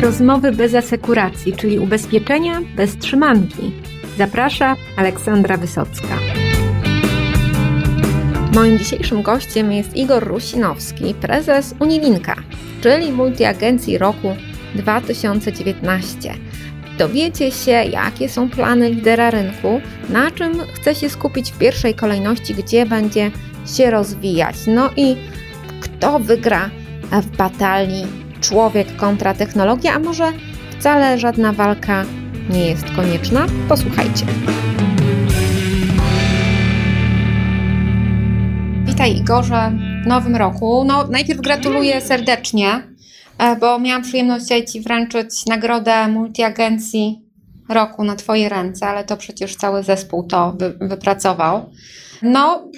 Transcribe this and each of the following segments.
Rozmowy bez asekuracji, czyli ubezpieczenia bez trzymanki. Zaprasza Aleksandra Wysocka. Moim dzisiejszym gościem jest Igor Rusinowski, prezes Unilinka, czyli multiagencji roku 2019. Dowiecie się, jakie są plany lidera rynku, na czym chce się skupić w pierwszej kolejności, gdzie będzie się rozwijać. No i kto wygra w batalii człowiek kontra technologia, a może wcale żadna walka nie jest konieczna? Posłuchajcie. Witaj Igorze w nowym roku. No, najpierw gratuluję serdecznie, e, bo miałam przyjemność dzisiaj Ci wręczyć nagrodę multiagencji roku na Twoje ręce, ale to przecież cały zespół to wy, wypracował. No,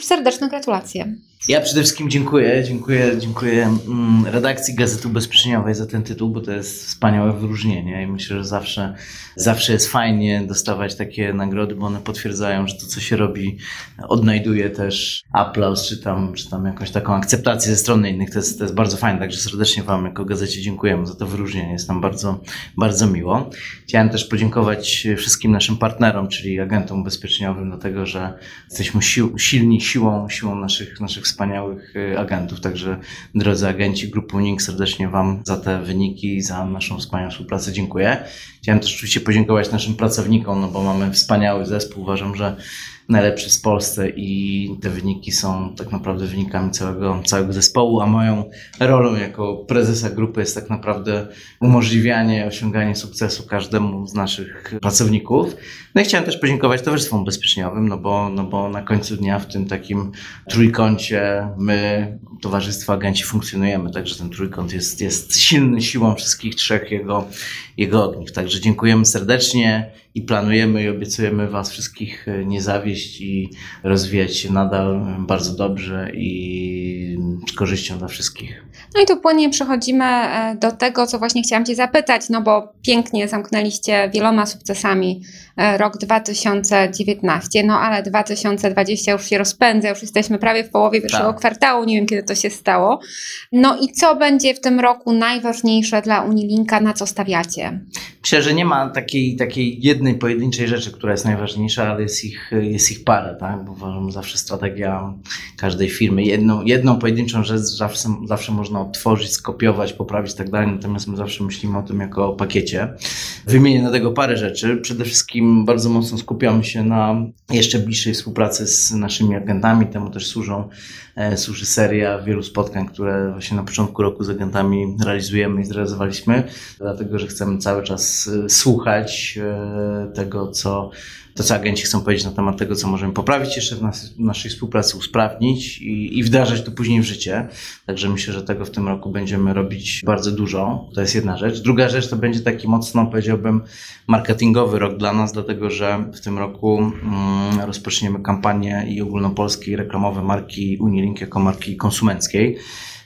serdeczne gratulacje. Ja przede wszystkim dziękuję, dziękuję, dziękuję mm, redakcji Gazety Ubezpieczeniowej za ten tytuł, bo to jest wspaniałe wyróżnienie i myślę, że zawsze, zawsze jest fajnie dostawać takie nagrody, bo one potwierdzają, że to, co się robi, odnajduje też aplauz, czy tam, czy tam jakąś taką akceptację ze strony innych. To jest, to jest bardzo fajne, także serdecznie Wam jako gazecie dziękujemy za to wyróżnienie. Jest nam bardzo, bardzo miło. Chciałem też podziękować wszystkim naszym partnerom, czyli agentom ubezpieczeniowym, dlatego, że jesteśmy sił, silni siłą, siłą naszych, naszych wspaniałych y, agentów. Także drodzy agenci Grupy Unik, serdecznie Wam za te wyniki za naszą wspaniałą współpracę dziękuję. Chciałem też oczywiście podziękować naszym pracownikom, no bo mamy wspaniały zespół. Uważam, że najlepszy w Polsce i te wyniki są tak naprawdę wynikami całego, całego zespołu, a moją rolą jako prezesa grupy jest tak naprawdę umożliwianie, osiąganie sukcesu każdemu z naszych pracowników. No i chciałem też podziękować towarzystwom ubezpieczeniowym, no bo, no bo na końcu dnia w tym takim trójkącie my, towarzystwo agenci funkcjonujemy, także ten trójkąt jest, jest silny siłą wszystkich trzech jego, jego ogniw. Także dziękujemy serdecznie i planujemy i obiecujemy Was wszystkich nie zawieść i rozwijać się nadal bardzo dobrze i z korzyścią dla wszystkich. No i tu płynnie przechodzimy e, do tego, co właśnie chciałam Cię zapytać, no bo pięknie zamknęliście wieloma sukcesami e, rok 2019, no ale 2020 już się rozpędza, już jesteśmy prawie w połowie pierwszego tak. kwartału, nie wiem kiedy to się stało. No i co będzie w tym roku najważniejsze dla Unilinka, na co stawiacie? Myślę, że nie ma takiej, takiej jednej pojedynczej rzeczy, która jest najważniejsza, ale jest ich, jest ich parę, tak? Bo uważam, zawsze strategia każdej firmy, jedną, jedną pojedynczą rzecz zawsze, zawsze można odtworzyć, skopiować, poprawić i tak dalej, natomiast my zawsze myślimy o tym jako o pakiecie. Wymienię na tego parę rzeczy. Przede wszystkim bardzo mocno skupiamy się na jeszcze bliższej współpracy z naszymi agentami, temu też służą E, służy seria wielu spotkań, które właśnie na początku roku z agentami realizujemy i zrealizowaliśmy, dlatego że chcemy cały czas e, słuchać e, tego, co to, co agenci chcą powiedzieć na temat tego, co możemy poprawić jeszcze w, nas, w naszej współpracy, usprawnić i, i, wdrażać to później w życie. Także myślę, że tego w tym roku będziemy robić bardzo dużo. To jest jedna rzecz. Druga rzecz to będzie taki mocno, powiedziałbym, marketingowy rok dla nas, dlatego że w tym roku mm, rozpoczniemy kampanię i ogólnopolskiej reklamowe marki Unilink jako marki konsumenckiej.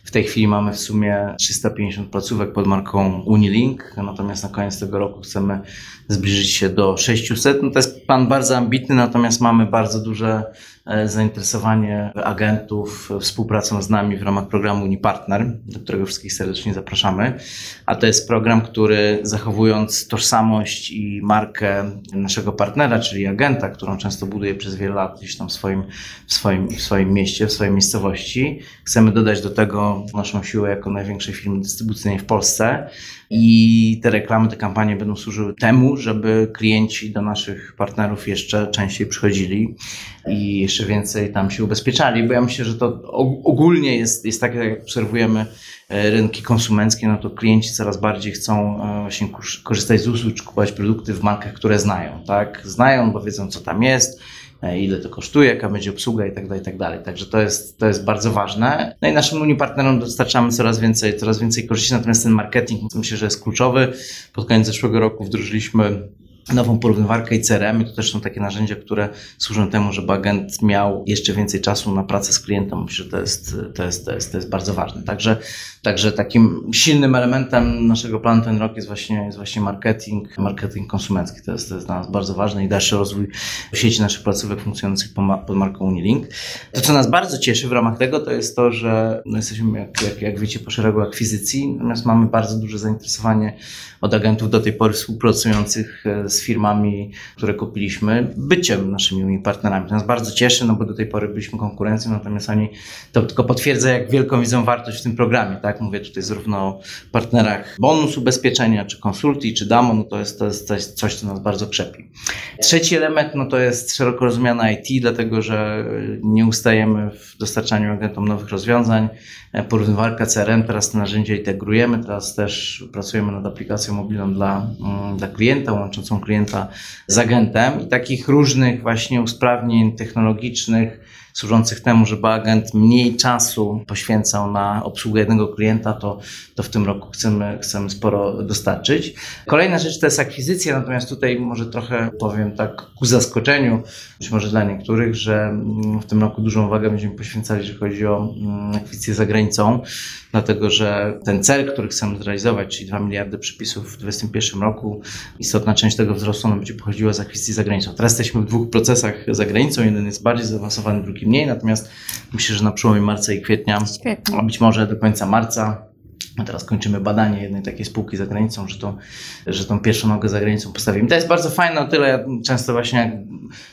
W tej chwili mamy w sumie 350 placówek pod marką Unilink, natomiast na koniec tego roku chcemy zbliżyć się do 600. No to jest plan bardzo ambitny, natomiast mamy bardzo duże zainteresowanie agentów współpracą z nami w ramach programu UniPartner, do którego wszystkich serdecznie zapraszamy. A to jest program, który zachowując tożsamość i markę naszego partnera, czyli agenta, którą często buduje przez wiele lat gdzieś tam w swoim, w swoim, w swoim mieście, w swojej miejscowości, chcemy dodać do tego naszą siłę jako największej firmy dystrybucyjnej w Polsce. I te reklamy, te kampanie będą służyły temu, żeby klienci do naszych partnerów jeszcze częściej przychodzili i jeszcze więcej tam się ubezpieczali, bo ja myślę, że to ogólnie jest, jest tak, jak obserwujemy e, rynki konsumenckie, no to klienci coraz bardziej chcą e, właśnie korzystać z usług czy kupować produkty w markach, które znają, tak? Znają, bo wiedzą, co tam jest, ile to kosztuje, jaka będzie obsługa i tak dalej, i tak. Także to jest, to jest bardzo ważne. No i naszym Unii partnerom dostarczamy coraz więcej, coraz więcej korzyści, natomiast ten marketing myślę, że jest kluczowy. Pod koniec zeszłego roku wdrożyliśmy nową porównywarkę i CRM. To też są takie narzędzia, które służą temu, żeby agent miał jeszcze więcej czasu na pracę z klientem. Myślę, że to jest, to jest, to jest, to jest bardzo ważne. Także, także takim silnym elementem naszego planu ten rok jest właśnie, jest właśnie marketing, marketing konsumencki. To jest, to jest dla nas bardzo ważne i dalszy rozwój sieci naszych placówek funkcjonujących pod marką Unilink. To, co nas bardzo cieszy w ramach tego, to jest to, że no jesteśmy, jak, jak, jak wiecie, po szeregu akwizycji, natomiast mamy bardzo duże zainteresowanie od agentów do tej pory współpracujących e, z firmami, które kupiliśmy, byciem naszymi partnerami. To nas bardzo cieszy, no bo do tej pory byliśmy konkurencją, natomiast oni to tylko potwierdza, jak wielką widzą wartość w tym programie, tak? Mówię tutaj zarówno o partnerach bonus ubezpieczenia, czy konsulti, czy DAMO, no to jest, to jest coś, co nas bardzo krzepi. Trzeci element, no to jest szeroko rozumiana IT, dlatego że nie ustajemy w dostarczaniu agentom nowych rozwiązań. Porównywarka CRM, teraz te narzędzia integrujemy, teraz też pracujemy nad aplikacją mobilną dla, mm, dla klienta, łączącą klienta z agentem i takich różnych właśnie usprawnień technologicznych, służących temu, żeby agent mniej czasu poświęcał na obsługę jednego klienta, to, to w tym roku chcemy, chcemy sporo dostarczyć. Kolejna rzecz to jest akwizycja, natomiast tutaj może trochę powiem tak ku zaskoczeniu, być może dla niektórych, że mm, w tym roku dużą uwagę będziemy poświęcali, jeżeli chodzi o mm, akwizycję za granicą, dlatego że ten cel, który chcemy zrealizować, czyli 2 miliardy przypisów w 2021 roku, istotna część tego wzrostu będzie pochodziła z akwizycji za granicą. Teraz jesteśmy w dwóch procesach za granicą, jeden jest bardziej zaawansowany, drugi mniej, natomiast myślę, że na przełomie marca i kwietnia, Świetnie. a być może do końca marca, teraz kończymy badanie jednej takiej spółki za granicą, że, to, że tą pierwszą nogę za granicą postawimy. To jest bardzo fajne o tyle, ja często właśnie jak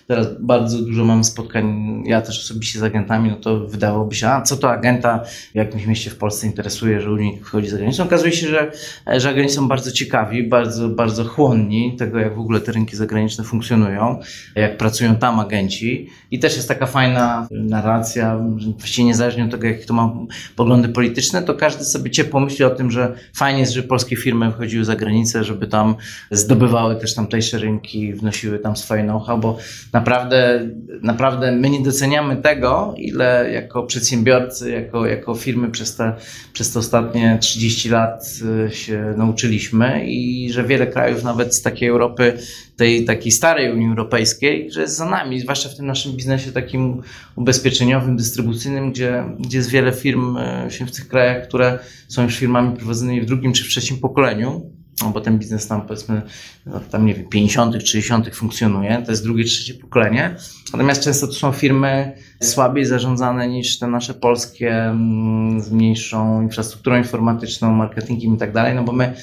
teraz bardzo dużo mam spotkań, ja też osobiście z agentami, no to wydawałoby się, a co to agenta w jakimś mieście w Polsce interesuje, że Unik wchodzi za granicą. Okazuje się, że, że agenci są bardzo ciekawi, bardzo, bardzo chłonni tego, jak w ogóle te rynki zagraniczne funkcjonują, jak pracują tam agenci i też jest taka fajna narracja, właściwie niezależnie od tego, jakie to ma poglądy polityczne, to każdy sobie ciepło myśli o tym, że fajnie jest, że polskie firmy wychodziły za granicę, żeby tam zdobywały też tamtejsze rynki, wnosiły tam swoje know-how, bo naprawdę, naprawdę my nie doceniamy tego, ile jako przedsiębiorcy, jako, jako firmy przez te, przez te ostatnie 30 lat y, się nauczyliśmy i że wiele krajów, nawet z takiej Europy, tej takiej starej Unii Europejskiej, że jest za nami, zwłaszcza w tym naszym biznesie takim ubezpieczeniowym, dystrybucyjnym, gdzie, gdzie jest wiele firm y, się w tych krajach, które są już firmami prowadzonymi w drugim czy w trzecim pokoleniu bo ten biznes tam powiedzmy, no, tam nie wiem, 50., 60. funkcjonuje, to jest drugie, trzecie pokolenie. Natomiast często to są firmy słabiej zarządzane niż te nasze polskie mm, z mniejszą infrastrukturą informatyczną, marketingiem i tak dalej, no bo my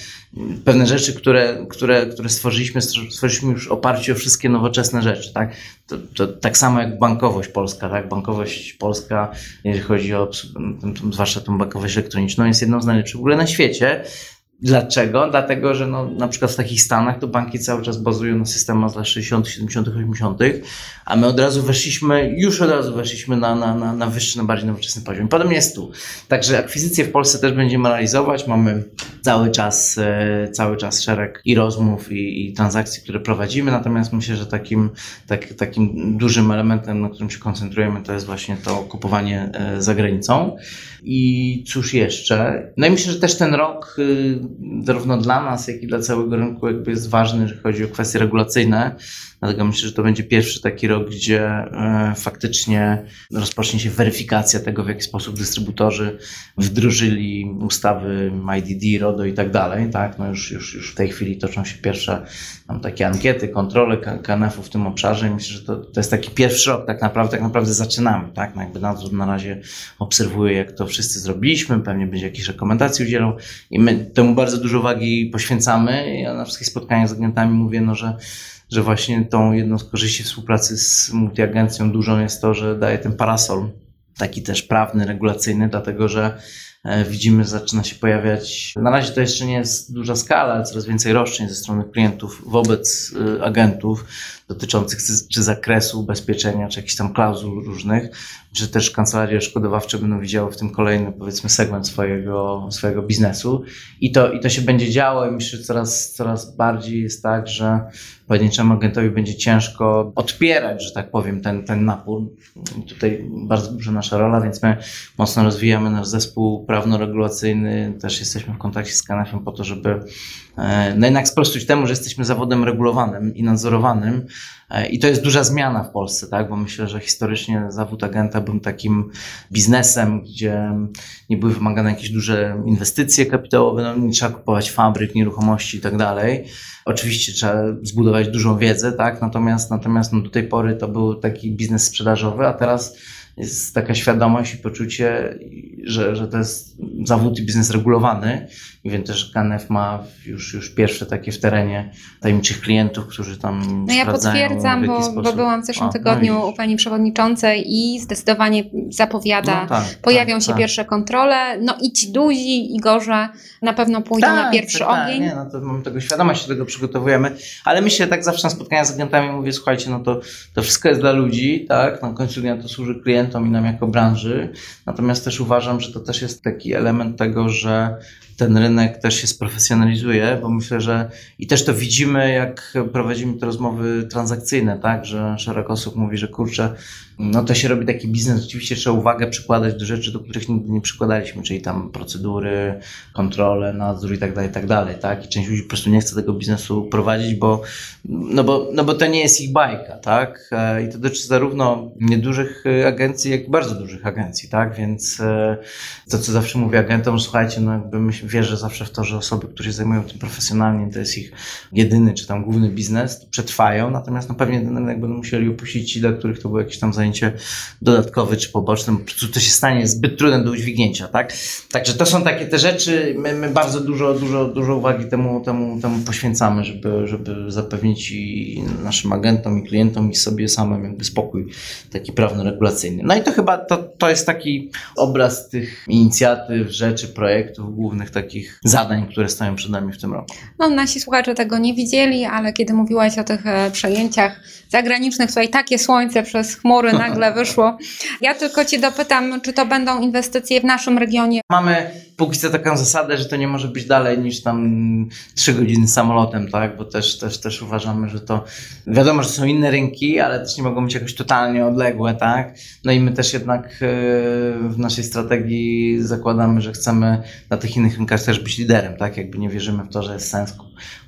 pewne rzeczy, które, które, które stworzyliśmy, stworzyliśmy już w oparciu o wszystkie nowoczesne rzeczy, tak? To, to, tak samo jak bankowość polska, tak? Bankowość polska, jeżeli chodzi o, zwłaszcza tą bankowość elektroniczną, jest jedną z najlepszych w ogóle na świecie. Dlaczego? Dlatego, że no, na przykład w takich Stanach to banki cały czas bazują na systemach z lat 60., 70., 80., a my od razu weszliśmy, już od razu weszliśmy na, na, na, na wyższy, na bardziej nowoczesny poziom. Podobnie jest tu. Także akwizycje w Polsce też będziemy realizować. Mamy cały czas, e, cały czas szereg i rozmów, i, i transakcji, które prowadzimy. Natomiast myślę, że takim, tak, takim dużym elementem, na którym się koncentrujemy, to jest właśnie to kupowanie e, za granicą. I cóż jeszcze? No i myślę, że też ten rok, y, zarówno dla nas, jak i dla całego rynku, jakby jest ważny, jeżeli chodzi o kwestie regulacyjne. Dlatego myślę, że to będzie pierwszy taki rok, gdzie e, faktycznie rozpocznie się weryfikacja tego, w jaki sposób dystrybutorzy wdrożyli ustawy IDD, RODO i tak dalej. Tak? No już, już, już w tej chwili toczą się pierwsze tam, takie ankiety, kontrole KNF-u w tym obszarze myślę, że to, to jest taki pierwszy rok, tak naprawdę, tak naprawdę zaczynamy. Tak? No jakby nadzór na razie obserwuje, jak to wszyscy zrobiliśmy, pewnie będzie jakieś rekomendacji udzielą i my temu bardzo dużo uwagi poświęcamy. Ja na wszystkich spotkaniach z agentami mówię, no, że że właśnie tą jedną z korzyści współpracy z multiagencją dużą jest to, że daje ten parasol, taki też prawny, regulacyjny, dlatego że e, widzimy, zaczyna się pojawiać, na razie to jeszcze nie jest duża skala, ale coraz więcej roszczeń ze strony klientów wobec e, agentów dotyczących czy zakresu ubezpieczenia, czy jakichś tam klauzul różnych, że też kancelarie szkodowawcze będą widziały w tym kolejny, powiedzmy, segment swojego, swojego biznesu. I to, I to się będzie działo i myślę, że coraz, coraz bardziej jest tak, że pojedynczemu agentowi będzie ciężko odpierać, że tak powiem, ten, ten napór. Tutaj bardzo duża nasza rola, więc my mocno rozwijamy nasz zespół prawno-regulacyjny. Też jesteśmy w kontakcie z KNF-em po to, żeby e, no jednak sprostuć temu, że jesteśmy zawodem regulowanym i nadzorowanym. E, I to jest duża zmiana w Polsce, tak? bo myślę, że historycznie zawód agenta był takim biznesem, gdzie nie były wymagane jakieś duże inwestycje kapitałowe, no, nie trzeba kupować fabryk, nieruchomości i tak. Oczywiście trzeba zbudować dużą wiedzę, tak? natomiast, natomiast no, do tej pory to był taki biznes sprzedażowy, a teraz jest taka świadomość i poczucie, że, że to jest zawód i biznes regulowany. I wiem też, że KNF ma już, już pierwsze takie w terenie tajemniczych klientów, którzy tam No ja potwierdzam, bo, bo byłam w zeszłym no tygodniu no u pani przewodniczącej i zdecydowanie zapowiada, No tak, pojawią tak, się tak. pierwsze kontrole. No i ci duzi i gorze na pewno pójdą na pierwszy tak, ogień. Tak, nie, no to mamy tego świadomość, się do tego przygotowujemy, ale myślę, tak zawsze na spotkaniach z agentami mówię, słuchajcie, no to, to wszystko jest dla ludzi, tak, na końcu dnia to służy klientom i nam jako branży, natomiast też uważam, że to też jest taki element tego, że ten rynek też się sprofesjonalizuje, bo myślę, że i też to widzimy, jak prowadzimy te rozmowy transakcyjne, tak, że szereg osób mówi, że kurczę, no to się robi taki biznes, oczywiście trzeba uwagę przykładać do rzeczy, do których nigdy nie przykładaliśmy, czyli tam procedury, kontrole, nadzór i tak dalej, i tak dalej, tak, i część ludzi po prostu nie chce tego biznesu prowadzić, bo, no bo, no bo to nie jest ich bajka, tak, E, i to dotyczy zarówno niedużych e, agencji, jak i bardzo dużych agencji, tak, więc e, to, co zawsze mówię agentom, słuchajcie, no jakby myśl, wierzę zawsze w to, że osoby, które się zajmują tym profesjonalnie, to jest ich jedyny czy tam główny biznes, przetrwają, natomiast no pewnie ten rynek będą musieli upuścić ci, dla których to było jakieś tam zajęcie dodatkowe czy poboczne, bo po prostu to się stanie zbyt trudne do udźwignięcia, tak? Także to są takie te rzeczy, my, my bardzo dużo, dużo, dużo uwagi temu, temu, temu poświęcamy, żeby, żeby zapewnić i naszym agentom i klientom i sobie samym jakby spokój taki prawno-regulacyjny. No i to chyba to, to jest taki obraz tych inicjatyw, rzeczy, projektów, głównych takich zadań, które stoją przed nami w tym roku. No, nasi słuchacze tego nie widzieli, ale kiedy mówiłaś o tych e, przejęciach zagranicznych, tutaj takie słońce przez chmury nagle wyszło. Ja tylko Cię dopytam, czy to będą inwestycje w naszym regionie? Mamy póki co taką zasadę, że to nie może być dalej niż tam trzy godziny samolotem, tak? Bo też, też, też uważamy, że to wiadomo, że są inne rynki, ale też nie mogą być jakoś totalnie odległe, tak? No i my też jednak e, w naszej strategii zakładamy, że chcemy na tych innych rynkach też być liderem, tak? Jakby nie wierzymy w to, że jest sens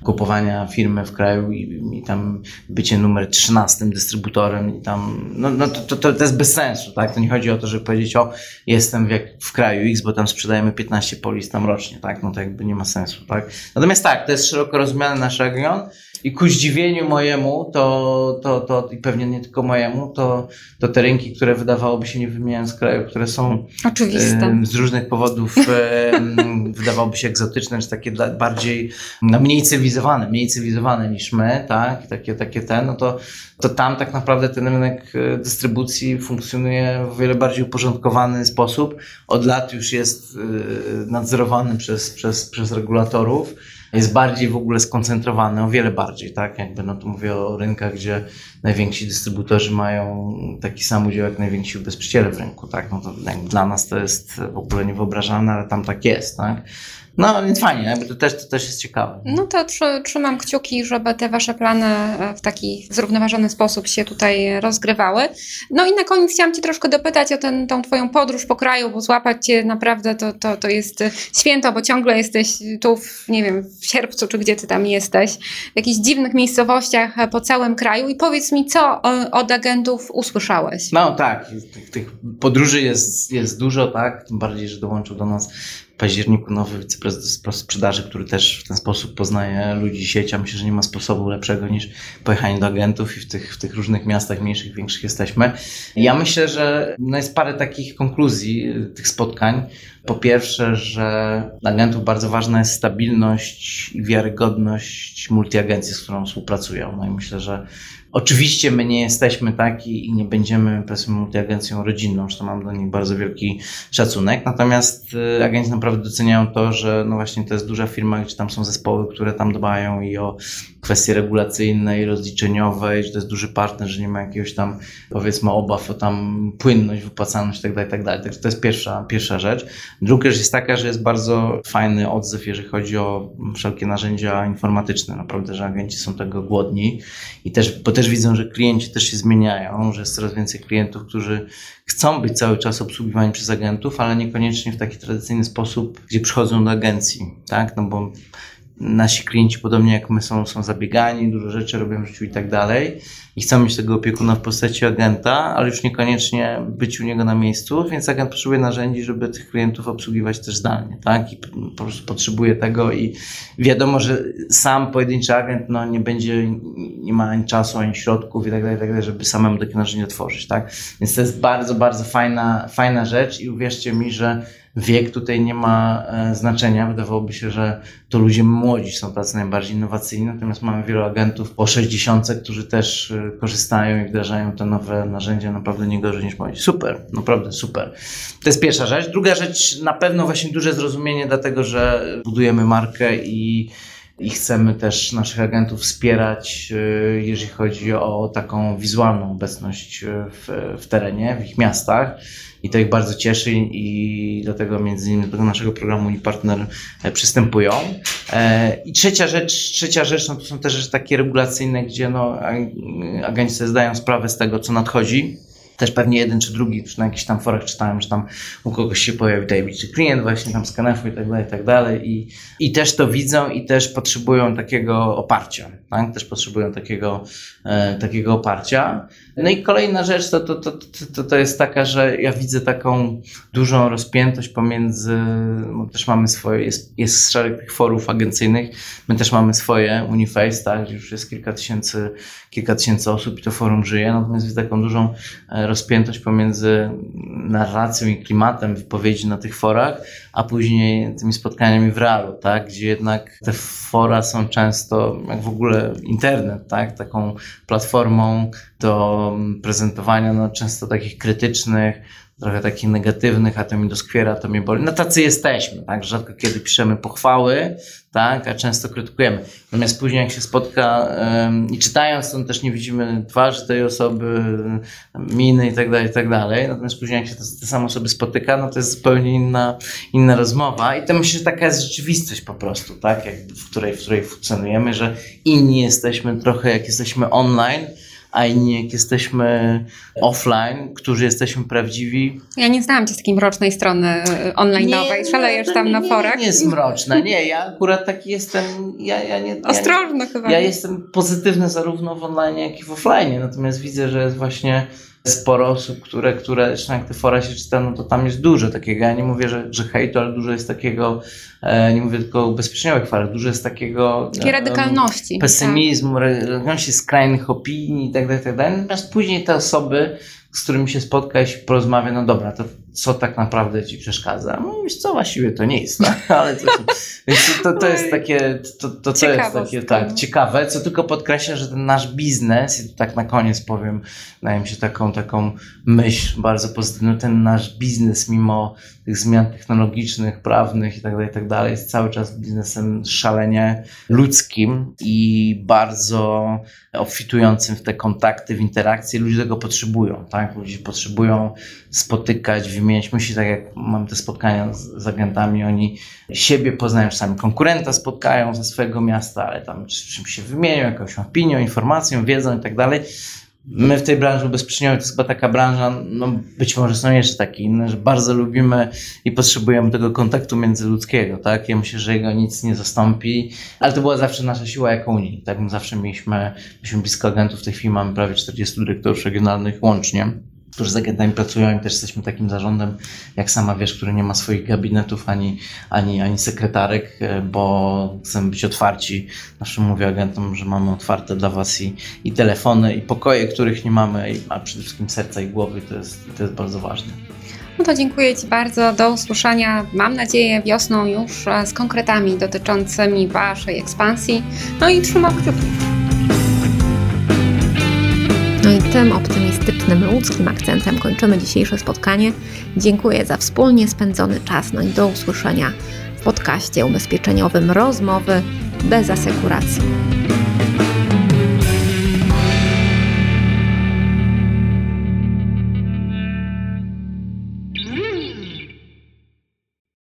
kupowania firmy w kraju i, i tam bycie numer 13 dystrybutorem i tam, no, no to, to, to jest bez sensu, tak? To nie chodzi o to, żeby powiedzieć, o jestem w, jak, w kraju X, bo tam sprzedajemy 15 polis tam rocznie, tak? No to jakby nie ma sensu, tak? Natomiast tak, to jest szeroko rozumiany nasz region i ku zdziwieniu mojemu, to, to, to i pewnie nie tylko mojemu, to, to te rynki, które wydawałoby się nie wymieniając z kraju, które są Oczywiste. z różnych powodów wydawałoby się egzotyczne, czy takie dla, bardziej, no mniej cywilizowane, mniej cywilizowane niż my, tak, takie, takie te, no to, to tam tak naprawdę ten rynek e, dystrybucji funkcjonuje w wiele bardziej uporządkowany sposób. Od lat już jest e, nadzorowany przez, przez, przez regulatorów. Jest bardziej w ogóle skoncentrowany, o wiele bardziej, tak? Jakby no tu mówię o rynkach, gdzie najwięksi dystrybutorzy mają taki sam udział jak najwięksi ubezpieczyciele w rynku, tak? No to dla nas to jest w ogóle niewyobrażalne, ale tam tak jest, tak? No więc fajnie, jakby to też, to też jest ciekawe. No to trzy, trzymam kciuki, żeby te Wasze plany e, w taki zrównoważony sposób się tutaj rozgrywały. No i na koniec chciałam Cię troszkę dopytać o ten, tą Twoją podróż po kraju, bo złapać Cię naprawdę to, to, to jest e, święto, bo ciągle jesteś tu, w, nie wiem, w sierpcu, czy gdzie Ty tam jesteś, w jakichś dziwnych miejscowościach e, po całym kraju i powiedz mi, co o, od agentów usłyszałeś? No tak, tych, tych podróży jest, jest dużo, tak? Tym bardziej, że dołączył do nas październiku nowy wiceprezes sprzedaży, który też w ten sposób poznaje ludzi sieci. Myślę, że nie ma sposobu lepszego niż pojechanie do agentów i w tych, w tych różnych miastach, mniejszych, większych jesteśmy. Ja myślę, że no jest parę takich konkluzji y, tych spotkań. Po pierwsze, że dla agentów bardzo ważna jest stabilność i wiarygodność multiagencji, z którą współpracują. No i myślę, że Oczywiście my nie jesteśmy taki i nie będziemy powiedzmy multiagencją rodzinną, to mam do nich bardzo wielki szacunek. Natomiast y, agenci naprawdę doceniają to, że no właśnie to jest duża firma, gdzie tam są zespoły, które tam dbają i o kwestie regulacyjne i rozliczeniowe, że to jest duży partner, że nie ma jakiegoś tam powiedzmy obaw o tam płynność, wypłacalność itd., tak itd. Tak Także to jest pierwsza, pierwsza rzecz. Druga rzecz jest taka, że jest bardzo fajny odzew, jeżeli chodzi o wszelkie narzędzia informatyczne. Naprawdę, że agenci są tego głodni i też, bo też widzą, że klienci też się zmieniają, że jest coraz więcej klientów, którzy chcą być cały czas obsługiwani przez agentów, ale niekoniecznie w taki tradycyjny sposób, gdzie przychodzą do agencji, tak? No bo nasi klienci, podobnie jak my, są, są zabiegani, dużo rzeczy robią w życiu i tak dalej i chcą mieć tego opiekuna w postaci agenta, ale już niekoniecznie być u niego na miejscu, więc agent potrzebuje narzędzi, żeby tych klientów obsługiwać też zdalnie, tak? I po prostu potrzebuje tego i wiadomo, że sam pojedynczy agent no, nie będzie, nie ma ani czasu, ani środków i tak dalej, i tak dalej, żeby samemu takie narzędzie tworzyć, tak? Więc to jest bardzo, bardzo fajna, fajna rzecz i uwierzcie mi, że wiek tutaj nie ma e, znaczenia. Wydawałoby się, że to ludzie młodzi są tacy najbardziej innowacyjni, natomiast mamy wielu agentów po 60, którzy też e, korzystają i wdrażają te nowe narzędzia naprawdę nie gorzej niż młodzi. Super, naprawdę super. To jest pierwsza rzecz. Druga rzecz, na pewno właśnie duże zrozumienie, dlatego że budujemy markę i i chcemy też naszych agentów wspierać, e, jeżeli chodzi o taką wizualną obecność w, w terenie, w ich miastach i to ich bardzo cieszy i dlatego między innymi do naszego programu i partner e, przystępują. E, I trzecia rzecz, trzecia rzecz no to są te rzeczy takie regulacyjne, gdzie no, agenci sobie zdają sprawę z tego, co nadchodzi też pewnie jeden czy drugi, czy na jakichś tam forach czytałem, że tam u kogoś się pojawi tajemniczy klient właśnie tam z KNF-u i tak dalej, i tak dalej. I, I też to widzą i też potrzebują takiego oparcia, tak? Też potrzebują takiego, e, takiego oparcia. No i kolejna rzecz to, to, to, to, to jest taka, że ja widzę taką dużą rozpiętość pomiędzy, bo też mamy swoje, jest, jest szereg tych forów agencyjnych, my też mamy swoje Uniface, tak, już jest kilka tysięcy, kilka tysięcy osób i to forum żyje, natomiast widzę taką dużą e, rozpiętość pomiędzy narracją i klimatem wypowiedzi na tych forach, a później tymi spotkaniami w realu, tak, gdzie jednak te fora są często, jak w ogóle internet, tak, taką platformą do prezentowania no, często takich krytycznych, trochę takich negatywnych, a to mi doskwiera, to mnie boli. No tacy jesteśmy, tak? Rzadko kiedy piszemy pochwały, tak? A często krytykujemy. Natomiast później jak się spotka i czytając, to też nie widzimy twarzy tej osoby, miny i tak dalej, i tak dalej. Natomiast później jak się te, te same osoby spotyka, no to jest zupełnie inna, inna rozmowa i to myślę, że taka jest rzeczywistość po prostu, tak? Jak, w, której, w której funkcjonujemy, że inni jesteśmy trochę jak jesteśmy online, a inni jak jesteśmy offline, którzy jesteśmy prawdziwi. Ja nie znałam cię z takiej mrocznej strony e, online'owej, szalejesz tam nie, na forach. Nie, nie jest mroczna, nie, ja akurat taki jestem, ja, ja nie... Ostrożny ja, chyba. Ja jestem pozytywny zarówno w online, jak i w offline, natomiast widzę, że jest właśnie sporo osób, które, które jak te fora się czyta, no to tam jest dużo takiego. Ja nie mówię, że, że hejtu, ale dużo jest takiego, e, nie mówię tylko o ubezpieczeniowych farach, dużo jest takiego Takiej radykalności. Pesymizmu, tak. radykalności skrajnych opinii i tak dalej, tak. Natomiast później te osoby, z którymi się spotka i się porozmawia, no dobra, to co tak naprawdę ci przeszkadza? No wiesz co, właściwie to nie jest, tak? ale to, więc to, to jest takie, to, to, to jest takie, tak, ciekawe, co tylko podkreśla, że ten nasz biznes, i tak na koniec powiem, daje mi się taką, taką myśl bardzo pozytywną, ten nasz biznes mimo tych zmian technologicznych, prawnych i tak dalej, i tak dalej, jest cały czas biznesem szalenie ludzkim i bardzo obfitującym w te kontakty, w interakcje. Ludzie tego potrzebują, tak? Ludzie potrzebują spotykać, wymieniać myśli, tak jak mam te spotkania z, z agentami, oni siebie poznają, czasami konkurenta spotkają ze swojego miasta, ale tam czymś się wymienią, jakąś opinią, informacją, wiedzą i tak dalej. My w tej branży ubezpieczeniowej to jest chyba taka branża, no być może są jeszcze takie inne, że bardzo lubimy i potrzebujemy tego kontaktu międzyludzkiego, tak? Ja myślę, że jego nic nie zastąpi, ale to była zawsze nasza siła jako Unii, tak? My zawsze mieliśmy, mieliśmy blisko agentów, w tej chwili mamy prawie 40 dyrektorów regionalnych łącznie którzy z agentami pracują i też jesteśmy takim zarządem, jak sama wiesz, który nie ma swoich gabinetów ani, ani, ani sekretarek, e, bo chcemy być otwarci. Zawsze mówię agentom, że mamy otwarte dla Was i, i telefony, i pokoje, których nie mamy, a przede wszystkim serca i głowy, to jest, to jest bardzo ważne. No to dziękuję Ci bardzo. Do usłyszenia, mam nadzieję, wiosną już e, z konkretami dotyczącymi Waszej ekspansji. No i trzymam kciuki. Tym optymistycznym ludzkim akcentem kończymy dzisiejsze spotkanie. Dziękuję za wspólnie spędzony czas. No i do usłyszenia w podcaście ubezpieczeniowym Rozmowy bez asekuracji.